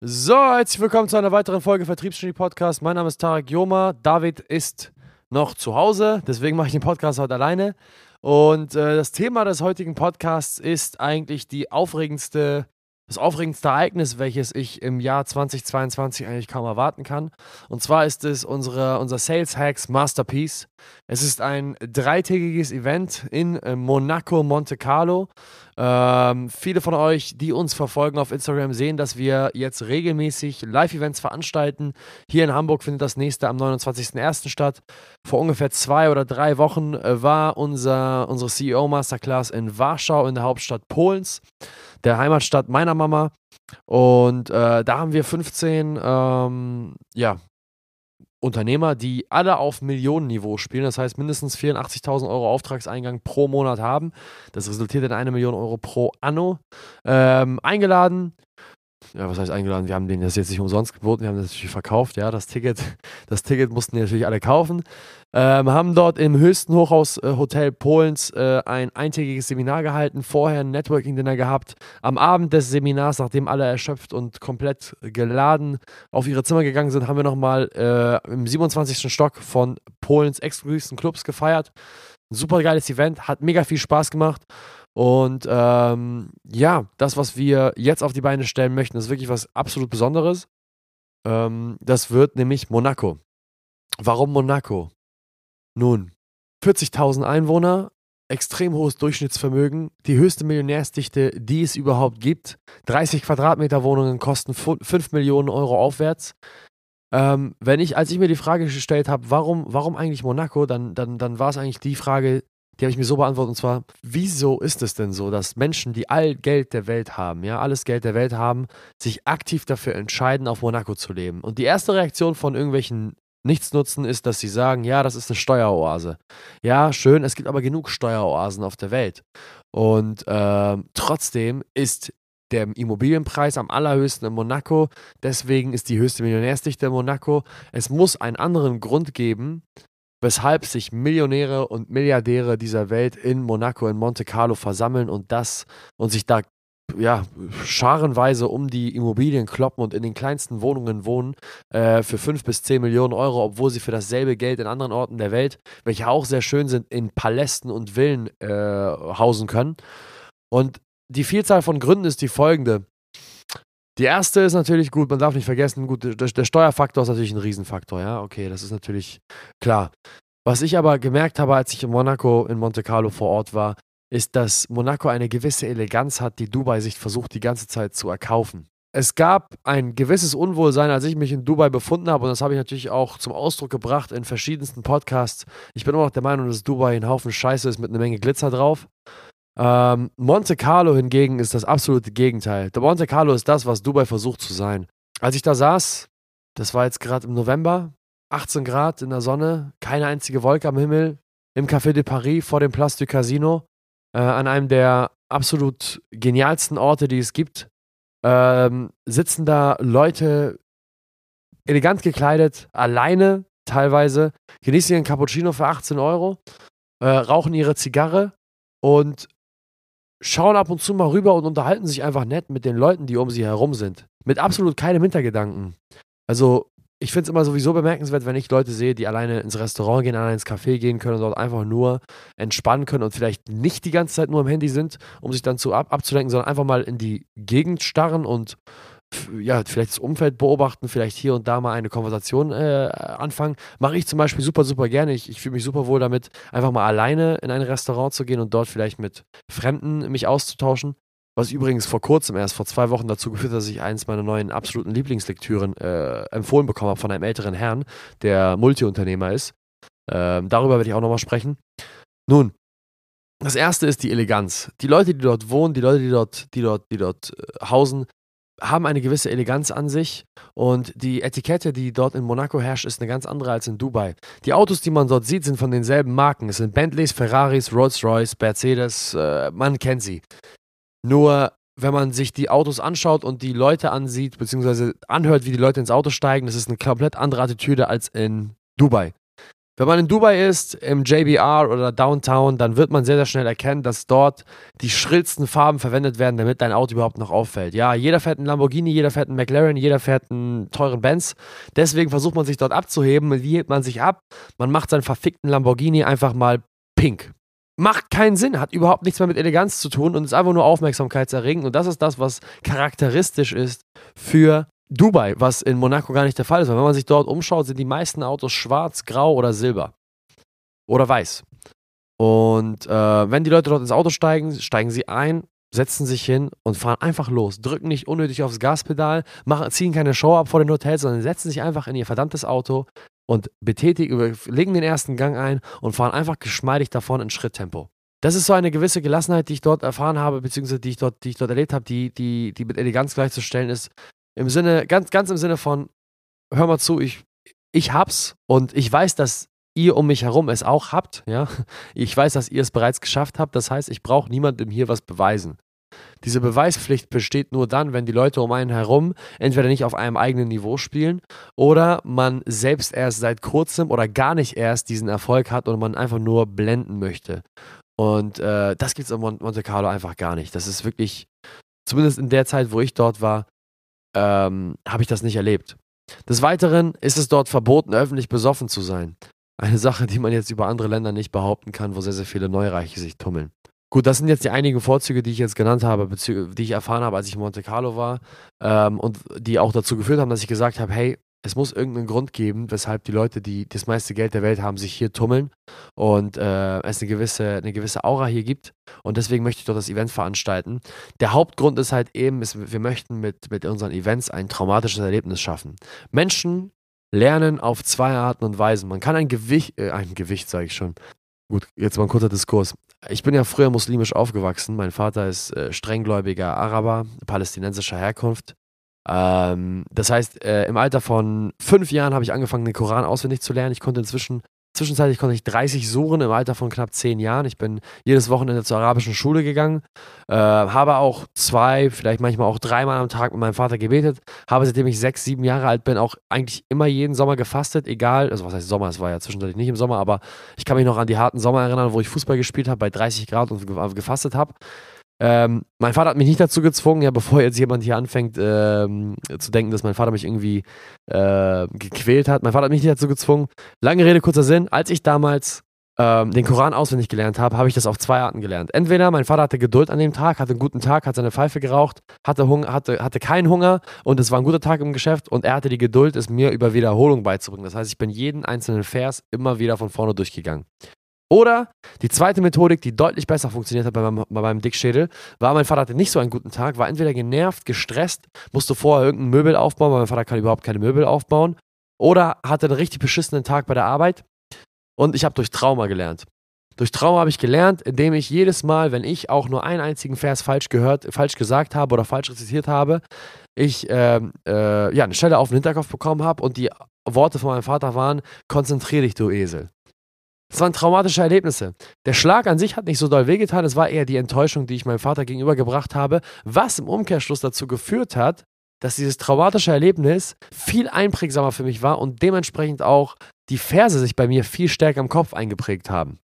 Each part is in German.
So, herzlich willkommen zu einer weiteren Folge Vertriebsgenie Podcast. Mein Name ist Tarek Joma. David ist noch zu Hause, deswegen mache ich den Podcast heute alleine. Und äh, das Thema des heutigen Podcasts ist eigentlich die aufregendste das aufregendste Ereignis, welches ich im Jahr 2022 eigentlich kaum erwarten kann. Und zwar ist es unsere, unser Sales Hacks Masterpiece. Es ist ein dreitägiges Event in äh, Monaco, Monte Carlo. Ähm, viele von euch, die uns verfolgen auf Instagram, sehen, dass wir jetzt regelmäßig Live-Events veranstalten. Hier in Hamburg findet das nächste am 29.01. statt. Vor ungefähr zwei oder drei Wochen äh, war unser, unsere CEO-Masterclass in Warschau in der Hauptstadt Polens der Heimatstadt meiner Mama. Und äh, da haben wir 15 ähm, ja, Unternehmer, die alle auf Millionenniveau spielen. Das heißt, mindestens 84.000 Euro Auftragseingang pro Monat haben. Das resultiert in eine Million Euro pro Anno. Ähm, eingeladen ja, was heißt eingeladen? Wir haben denen das jetzt nicht umsonst geboten, wir haben das natürlich verkauft, ja, das Ticket, das Ticket mussten die natürlich alle kaufen. Ähm, haben dort im höchsten Hochhaushotel Polens äh, ein eintägiges Seminar gehalten, vorher ein Networking-Dinner gehabt. Am Abend des Seminars, nachdem alle erschöpft und komplett geladen auf ihre Zimmer gegangen sind, haben wir nochmal äh, im 27. Stock von Polens exklusivsten Clubs gefeiert. Ein super geiles Event, hat mega viel Spaß gemacht. Und ähm, ja, das, was wir jetzt auf die Beine stellen möchten, ist wirklich was absolut Besonderes. Ähm, das wird nämlich Monaco. Warum Monaco? Nun, 40.000 Einwohner, extrem hohes Durchschnittsvermögen, die höchste Millionärsdichte, die es überhaupt gibt. 30 Quadratmeter Wohnungen kosten 5 Millionen Euro aufwärts. Ähm, wenn ich, als ich mir die Frage gestellt habe, warum, warum eigentlich Monaco, dann, dann, dann war es eigentlich die Frage, die habe ich mir so beantwortet und zwar, wieso ist es denn so, dass Menschen, die all Geld der Welt haben, ja, alles Geld der Welt haben, sich aktiv dafür entscheiden, auf Monaco zu leben? Und die erste Reaktion von irgendwelchen Nichtsnutzen ist, dass sie sagen, ja, das ist eine Steueroase. Ja, schön, es gibt aber genug Steueroasen auf der Welt. Und äh, trotzdem ist der Immobilienpreis am allerhöchsten in Monaco. Deswegen ist die höchste Millionärsdichte in Monaco. Es muss einen anderen Grund geben, weshalb sich Millionäre und Milliardäre dieser Welt in Monaco, in Monte Carlo versammeln und das und sich da ja, scharenweise um die Immobilien kloppen und in den kleinsten Wohnungen wohnen äh, für 5 bis 10 Millionen Euro, obwohl sie für dasselbe Geld in anderen Orten der Welt, welche auch sehr schön sind, in Palästen und Villen äh, hausen können. Und die Vielzahl von Gründen ist die folgende. Die erste ist natürlich gut, man darf nicht vergessen, gut, der, der Steuerfaktor ist natürlich ein Riesenfaktor, ja, okay, das ist natürlich klar. Was ich aber gemerkt habe, als ich in Monaco, in Monte Carlo vor Ort war, ist, dass Monaco eine gewisse Eleganz hat, die Dubai sich versucht, die ganze Zeit zu erkaufen. Es gab ein gewisses Unwohlsein, als ich mich in Dubai befunden habe, und das habe ich natürlich auch zum Ausdruck gebracht in verschiedensten Podcasts. Ich bin immer noch der Meinung, dass Dubai ein Haufen Scheiße ist mit einer Menge Glitzer drauf. Ähm, Monte Carlo hingegen ist das absolute Gegenteil. Der Monte Carlo ist das, was Dubai versucht zu sein. Als ich da saß, das war jetzt gerade im November, 18 Grad in der Sonne, keine einzige Wolke am Himmel, im Café de Paris vor dem Place du Casino, äh, an einem der absolut genialsten Orte, die es gibt, ähm, sitzen da Leute elegant gekleidet, alleine teilweise, genießen ihren Cappuccino für 18 Euro, äh, rauchen ihre Zigarre und schauen ab und zu mal rüber und unterhalten sich einfach nett mit den Leuten, die um sie herum sind. Mit absolut keinem Hintergedanken. Also, ich finde es immer sowieso bemerkenswert, wenn ich Leute sehe, die alleine ins Restaurant gehen, alleine ins Café gehen können und dort einfach nur entspannen können und vielleicht nicht die ganze Zeit nur am Handy sind, um sich dann zu ab abzulenken, sondern einfach mal in die Gegend starren und ja, vielleicht das Umfeld beobachten, vielleicht hier und da mal eine Konversation äh, anfangen. Mache ich zum Beispiel super, super gerne. Ich, ich fühle mich super wohl damit, einfach mal alleine in ein Restaurant zu gehen und dort vielleicht mit Fremden mich auszutauschen. Was übrigens vor kurzem erst, vor zwei Wochen dazu geführt hat, dass ich eins meiner neuen absoluten Lieblingslektüren äh, empfohlen bekommen habe von einem älteren Herrn, der Multiunternehmer ist. Ähm, darüber werde ich auch nochmal sprechen. Nun, das erste ist die Eleganz. Die Leute, die dort wohnen, die Leute, die dort, die dort, die dort äh, hausen, haben eine gewisse Eleganz an sich und die Etikette, die dort in Monaco herrscht, ist eine ganz andere als in Dubai. Die Autos, die man dort sieht, sind von denselben Marken. Es sind Bentleys, Ferraris, Rolls-Royce, Mercedes, äh, man kennt sie. Nur wenn man sich die Autos anschaut und die Leute ansieht, beziehungsweise anhört, wie die Leute ins Auto steigen, das ist eine komplett andere Attitüde als in Dubai. Wenn man in Dubai ist, im JBR oder Downtown, dann wird man sehr, sehr schnell erkennen, dass dort die schrillsten Farben verwendet werden, damit dein Auto überhaupt noch auffällt. Ja, jeder fährt einen Lamborghini, jeder fährt einen McLaren, jeder fährt einen teuren Benz. Deswegen versucht man sich dort abzuheben. Wie hebt man sich ab? Man macht seinen verfickten Lamborghini einfach mal pink. Macht keinen Sinn, hat überhaupt nichts mehr mit Eleganz zu tun und ist einfach nur aufmerksamkeitserregend. Und das ist das, was charakteristisch ist für Dubai, was in Monaco gar nicht der Fall ist. Weil wenn man sich dort umschaut, sind die meisten Autos schwarz, grau oder silber. Oder weiß. Und äh, wenn die Leute dort ins Auto steigen, steigen sie ein, setzen sich hin und fahren einfach los. Drücken nicht unnötig aufs Gaspedal, machen, ziehen keine Show ab vor den Hotels, sondern setzen sich einfach in ihr verdammtes Auto und betätigen, legen den ersten Gang ein und fahren einfach geschmeidig davon in Schritttempo. Das ist so eine gewisse Gelassenheit, die ich dort erfahren habe, beziehungsweise die ich dort, die ich dort erlebt habe, die, die, die mit Eleganz gleichzustellen ist. Im Sinne, ganz, ganz im Sinne von, hör mal zu, ich, ich hab's und ich weiß, dass ihr um mich herum es auch habt, ja. Ich weiß, dass ihr es bereits geschafft habt. Das heißt, ich brauche niemandem hier was beweisen. Diese Beweispflicht besteht nur dann, wenn die Leute um einen herum entweder nicht auf einem eigenen Niveau spielen oder man selbst erst seit kurzem oder gar nicht erst diesen Erfolg hat und man einfach nur blenden möchte. Und äh, das gibt es in Monte Carlo einfach gar nicht. Das ist wirklich, zumindest in der Zeit, wo ich dort war, ähm, habe ich das nicht erlebt. Des Weiteren ist es dort verboten, öffentlich besoffen zu sein. Eine Sache, die man jetzt über andere Länder nicht behaupten kann, wo sehr, sehr viele Neureiche sich tummeln. Gut, das sind jetzt die einigen Vorzüge, die ich jetzt genannt habe, die ich erfahren habe, als ich in Monte Carlo war ähm, und die auch dazu geführt haben, dass ich gesagt habe, hey, es muss irgendeinen Grund geben, weshalb die Leute, die das meiste Geld der Welt haben, sich hier tummeln und äh, es eine gewisse, eine gewisse Aura hier gibt. Und deswegen möchte ich dort das Event veranstalten. Der Hauptgrund ist halt eben, ist, wir möchten mit, mit unseren Events ein traumatisches Erlebnis schaffen. Menschen lernen auf zwei Arten und Weisen. Man kann ein Gewicht, äh, ein Gewicht sage ich schon. Gut, jetzt mal ein kurzer Diskurs. Ich bin ja früher muslimisch aufgewachsen. Mein Vater ist äh, strenggläubiger Araber, palästinensischer Herkunft. Ähm, das heißt, äh, im Alter von fünf Jahren habe ich angefangen, den Koran auswendig zu lernen. Ich konnte inzwischen, zwischenzeitlich konnte ich 30 Suren im Alter von knapp zehn Jahren. Ich bin jedes Wochenende zur arabischen Schule gegangen, äh, habe auch zwei, vielleicht manchmal auch dreimal am Tag mit meinem Vater gebetet, habe seitdem ich sechs, sieben Jahre alt bin auch eigentlich immer jeden Sommer gefastet, egal, also was heißt Sommer, es war ja zwischenzeitlich nicht im Sommer, aber ich kann mich noch an die harten Sommer erinnern, wo ich Fußball gespielt habe bei 30 Grad und gefastet habe. Ähm, mein Vater hat mich nicht dazu gezwungen, ja, bevor jetzt jemand hier anfängt ähm, zu denken, dass mein Vater mich irgendwie äh, gequält hat. Mein Vater hat mich nicht dazu gezwungen. Lange Rede, kurzer Sinn. Als ich damals ähm, den Koran auswendig gelernt habe, habe ich das auf zwei Arten gelernt. Entweder mein Vater hatte Geduld an dem Tag, hatte einen guten Tag, hat seine Pfeife geraucht, hatte, Hunger, hatte, hatte keinen Hunger und es war ein guter Tag im Geschäft und er hatte die Geduld, es mir über Wiederholung beizubringen. Das heißt, ich bin jeden einzelnen Vers immer wieder von vorne durchgegangen. Oder die zweite Methodik, die deutlich besser funktioniert hat bei meinem, bei meinem Dickschädel, war, mein Vater hatte nicht so einen guten Tag, war entweder genervt, gestresst, musste vorher irgendein Möbel aufbauen, weil mein Vater kann überhaupt keine Möbel aufbauen, oder hatte einen richtig beschissenen Tag bei der Arbeit und ich habe durch Trauma gelernt. Durch Trauma habe ich gelernt, indem ich jedes Mal, wenn ich auch nur einen einzigen Vers falsch gehört, falsch gesagt habe oder falsch rezitiert habe, ich äh, äh, ja, eine Stelle auf den Hinterkopf bekommen habe und die Worte von meinem Vater waren: Konzentrier dich, du Esel. Das waren traumatische Erlebnisse. Der Schlag an sich hat nicht so doll wehgetan, es war eher die Enttäuschung, die ich meinem Vater gegenübergebracht habe, was im Umkehrschluss dazu geführt hat, dass dieses traumatische Erlebnis viel einprägsamer für mich war und dementsprechend auch die Verse sich bei mir viel stärker im Kopf eingeprägt haben.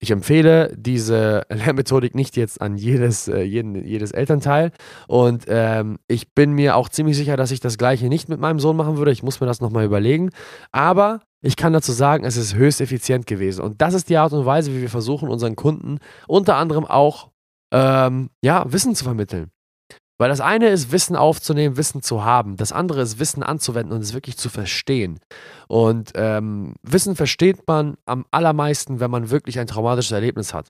Ich empfehle diese Lernmethodik nicht jetzt an jedes, äh, jeden, jedes Elternteil. Und ähm, ich bin mir auch ziemlich sicher, dass ich das Gleiche nicht mit meinem Sohn machen würde. Ich muss mir das nochmal überlegen. Aber ich kann dazu sagen, es ist höchst effizient gewesen. Und das ist die Art und Weise, wie wir versuchen, unseren Kunden unter anderem auch ähm, ja, Wissen zu vermitteln. Weil das eine ist, Wissen aufzunehmen, Wissen zu haben. Das andere ist, Wissen anzuwenden und es wirklich zu verstehen. Und ähm, Wissen versteht man am allermeisten, wenn man wirklich ein traumatisches Erlebnis hat.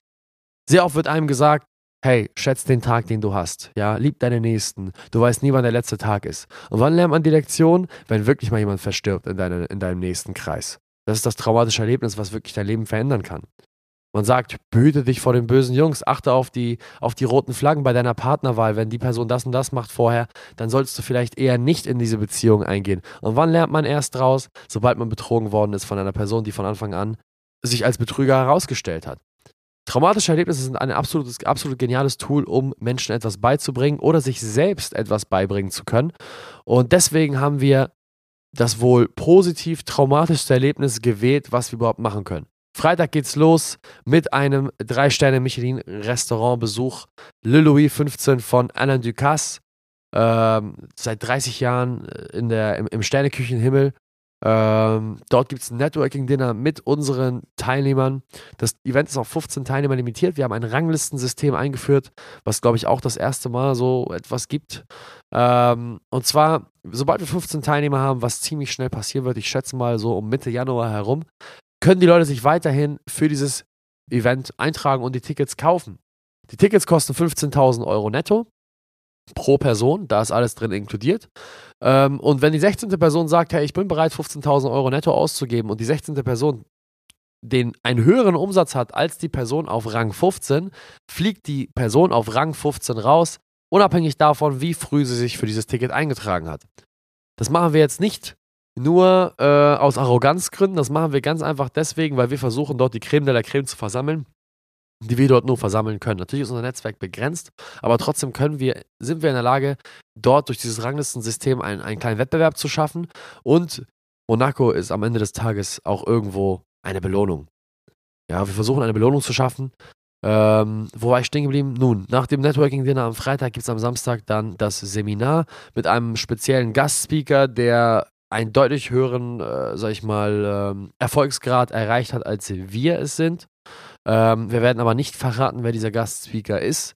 Sehr oft wird einem gesagt, hey, schätz den Tag, den du hast. Ja, lieb deine Nächsten. Du weißt nie, wann der letzte Tag ist. Und wann lernt man die Lektion? Wenn wirklich mal jemand verstirbt in, deine, in deinem nächsten Kreis. Das ist das traumatische Erlebnis, was wirklich dein Leben verändern kann. Man sagt, behüte dich vor den bösen Jungs, achte auf die, auf die roten Flaggen bei deiner Partnerwahl. Wenn die Person das und das macht vorher, dann solltest du vielleicht eher nicht in diese Beziehung eingehen. Und wann lernt man erst draus? Sobald man betrogen worden ist von einer Person, die von Anfang an sich als Betrüger herausgestellt hat. Traumatische Erlebnisse sind ein absolutes, absolut geniales Tool, um Menschen etwas beizubringen oder sich selbst etwas beibringen zu können. Und deswegen haben wir das wohl positiv traumatischste Erlebnis gewählt, was wir überhaupt machen können. Freitag geht's los mit einem 3-Sterne-Michelin-Restaurantbesuch. Le Louis 15 von Alain Ducasse. Ähm, seit 30 Jahren in der, im, im Sterneküchenhimmel. Ähm, dort gibt es ein Networking-Dinner mit unseren Teilnehmern. Das Event ist auf 15 Teilnehmer limitiert. Wir haben ein Ranglistensystem eingeführt, was, glaube ich, auch das erste Mal so etwas gibt. Ähm, und zwar, sobald wir 15 Teilnehmer haben, was ziemlich schnell passieren wird, ich schätze mal so um Mitte Januar herum, können die Leute sich weiterhin für dieses Event eintragen und die Tickets kaufen. Die Tickets kosten 15.000 Euro netto pro Person, da ist alles drin inkludiert. Ähm, und wenn die 16. Person sagt, hey, ich bin bereit, 15.000 Euro netto auszugeben und die 16. Person den einen höheren Umsatz hat als die Person auf Rang 15, fliegt die Person auf Rang 15 raus, unabhängig davon, wie früh sie sich für dieses Ticket eingetragen hat. Das machen wir jetzt nicht nur äh, aus Arroganzgründen, das machen wir ganz einfach deswegen, weil wir versuchen, dort die Creme de la Creme zu versammeln die wir dort nur versammeln können. Natürlich ist unser Netzwerk begrenzt, aber trotzdem können wir, sind wir in der Lage, dort durch dieses Ranglistensystem einen, einen kleinen Wettbewerb zu schaffen. Und Monaco ist am Ende des Tages auch irgendwo eine Belohnung. Ja, wir versuchen eine Belohnung zu schaffen. Ähm, wo war ich stehen geblieben? Nun, nach dem Networking-Dinner am Freitag gibt es am Samstag dann das Seminar mit einem speziellen Gastspeaker, der einen deutlich höheren, äh, sag ich mal, ähm, Erfolgsgrad erreicht hat, als wir es sind. Ähm, wir werden aber nicht verraten, wer dieser Gastspeaker ist.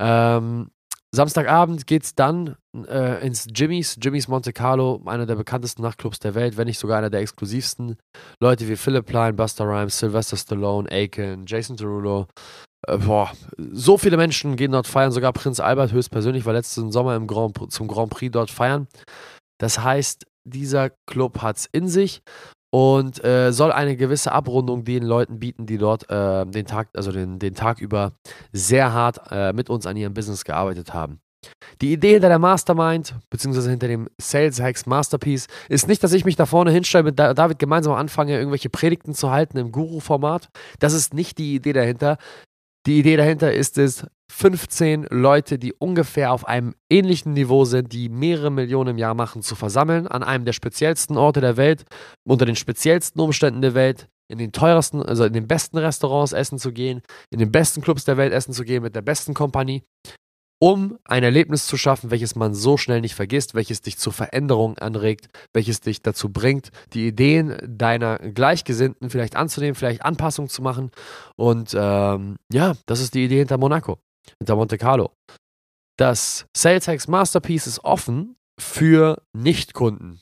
Ähm, Samstagabend geht es dann äh, ins Jimmys, Jimmys Monte Carlo, einer der bekanntesten Nachtclubs der Welt, wenn nicht sogar einer der exklusivsten. Leute wie Philip Klein, Buster Rhymes, Sylvester Stallone, Aiken, Jason Derulo. Äh, boah, so viele Menschen gehen dort feiern, sogar Prinz Albert höchstpersönlich war letzten Sommer im Grand, zum Grand Prix dort feiern. Das heißt, dieser Club hat es in sich und äh, soll eine gewisse Abrundung den Leuten bieten, die dort äh, den Tag, also den, den Tag über sehr hart äh, mit uns an ihrem Business gearbeitet haben. Die Idee hinter der Mastermind, beziehungsweise hinter dem Sales Hacks Masterpiece, ist nicht, dass ich mich da vorne hinstelle mit David gemeinsam anfange, irgendwelche Predigten zu halten im Guru-Format. Das ist nicht die Idee dahinter. Die Idee dahinter ist es, 15 Leute, die ungefähr auf einem ähnlichen Niveau sind, die mehrere Millionen im Jahr machen, zu versammeln, an einem der speziellsten Orte der Welt, unter den speziellsten Umständen der Welt, in den teuersten, also in den besten Restaurants essen zu gehen, in den besten Clubs der Welt essen zu gehen, mit der besten Kompanie um ein Erlebnis zu schaffen, welches man so schnell nicht vergisst, welches dich zur Veränderung anregt, welches dich dazu bringt, die Ideen deiner Gleichgesinnten vielleicht anzunehmen, vielleicht Anpassungen zu machen. Und ähm, ja, das ist die Idee hinter Monaco, hinter Monte Carlo. Das Sales Hacks Masterpiece ist offen für Nichtkunden.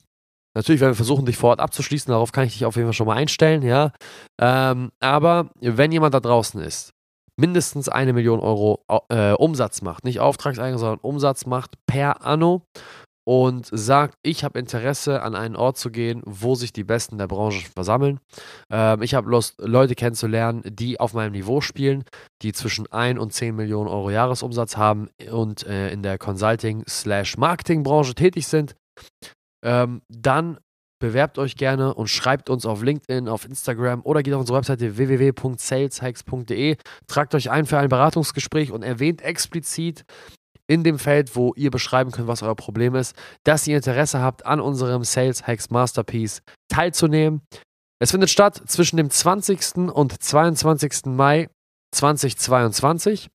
Natürlich werden wir versuchen, dich vor Ort abzuschließen, darauf kann ich dich auf jeden Fall schon mal einstellen, ja. Ähm, aber wenn jemand da draußen ist, mindestens eine Million Euro äh, Umsatz macht, nicht Auftragseingang, sondern Umsatz macht per Anno und sagt, ich habe Interesse, an einen Ort zu gehen, wo sich die Besten der Branche versammeln. Ähm, ich habe Lust, Leute kennenzulernen, die auf meinem Niveau spielen, die zwischen 1 und 10 Millionen Euro Jahresumsatz haben und äh, in der Consulting-Marketing-Branche tätig sind. Ähm, dann bewerbt euch gerne und schreibt uns auf LinkedIn, auf Instagram oder geht auf unsere Webseite www.saleshikes.de, tragt euch ein für ein Beratungsgespräch und erwähnt explizit in dem Feld, wo ihr beschreiben könnt, was euer Problem ist, dass ihr Interesse habt, an unserem Sales Hacks Masterpiece teilzunehmen. Es findet statt zwischen dem 20. und 22. Mai 2022.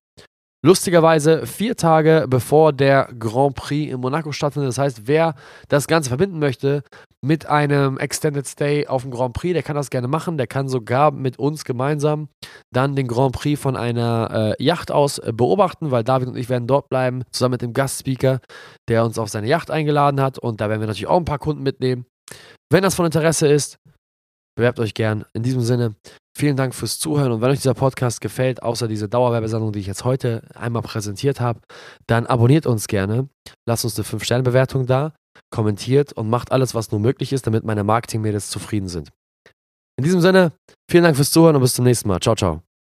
Lustigerweise vier Tage bevor der Grand Prix in Monaco stattfindet. Das heißt, wer das Ganze verbinden möchte mit einem Extended Stay auf dem Grand Prix, der kann das gerne machen. Der kann sogar mit uns gemeinsam dann den Grand Prix von einer äh, Yacht aus äh, beobachten, weil David und ich werden dort bleiben, zusammen mit dem Gastspeaker, der uns auf seine Yacht eingeladen hat. Und da werden wir natürlich auch ein paar Kunden mitnehmen. Wenn das von Interesse ist, bewerbt euch gern. In diesem Sinne, Vielen Dank fürs Zuhören und wenn euch dieser Podcast gefällt, außer diese Dauerwerbesendung, die ich jetzt heute einmal präsentiert habe, dann abonniert uns gerne, lasst uns eine 5-Sterne-Bewertung da, kommentiert und macht alles, was nur möglich ist, damit meine Marketing-Mädels zufrieden sind. In diesem Sinne, vielen Dank fürs Zuhören und bis zum nächsten Mal. Ciao, ciao.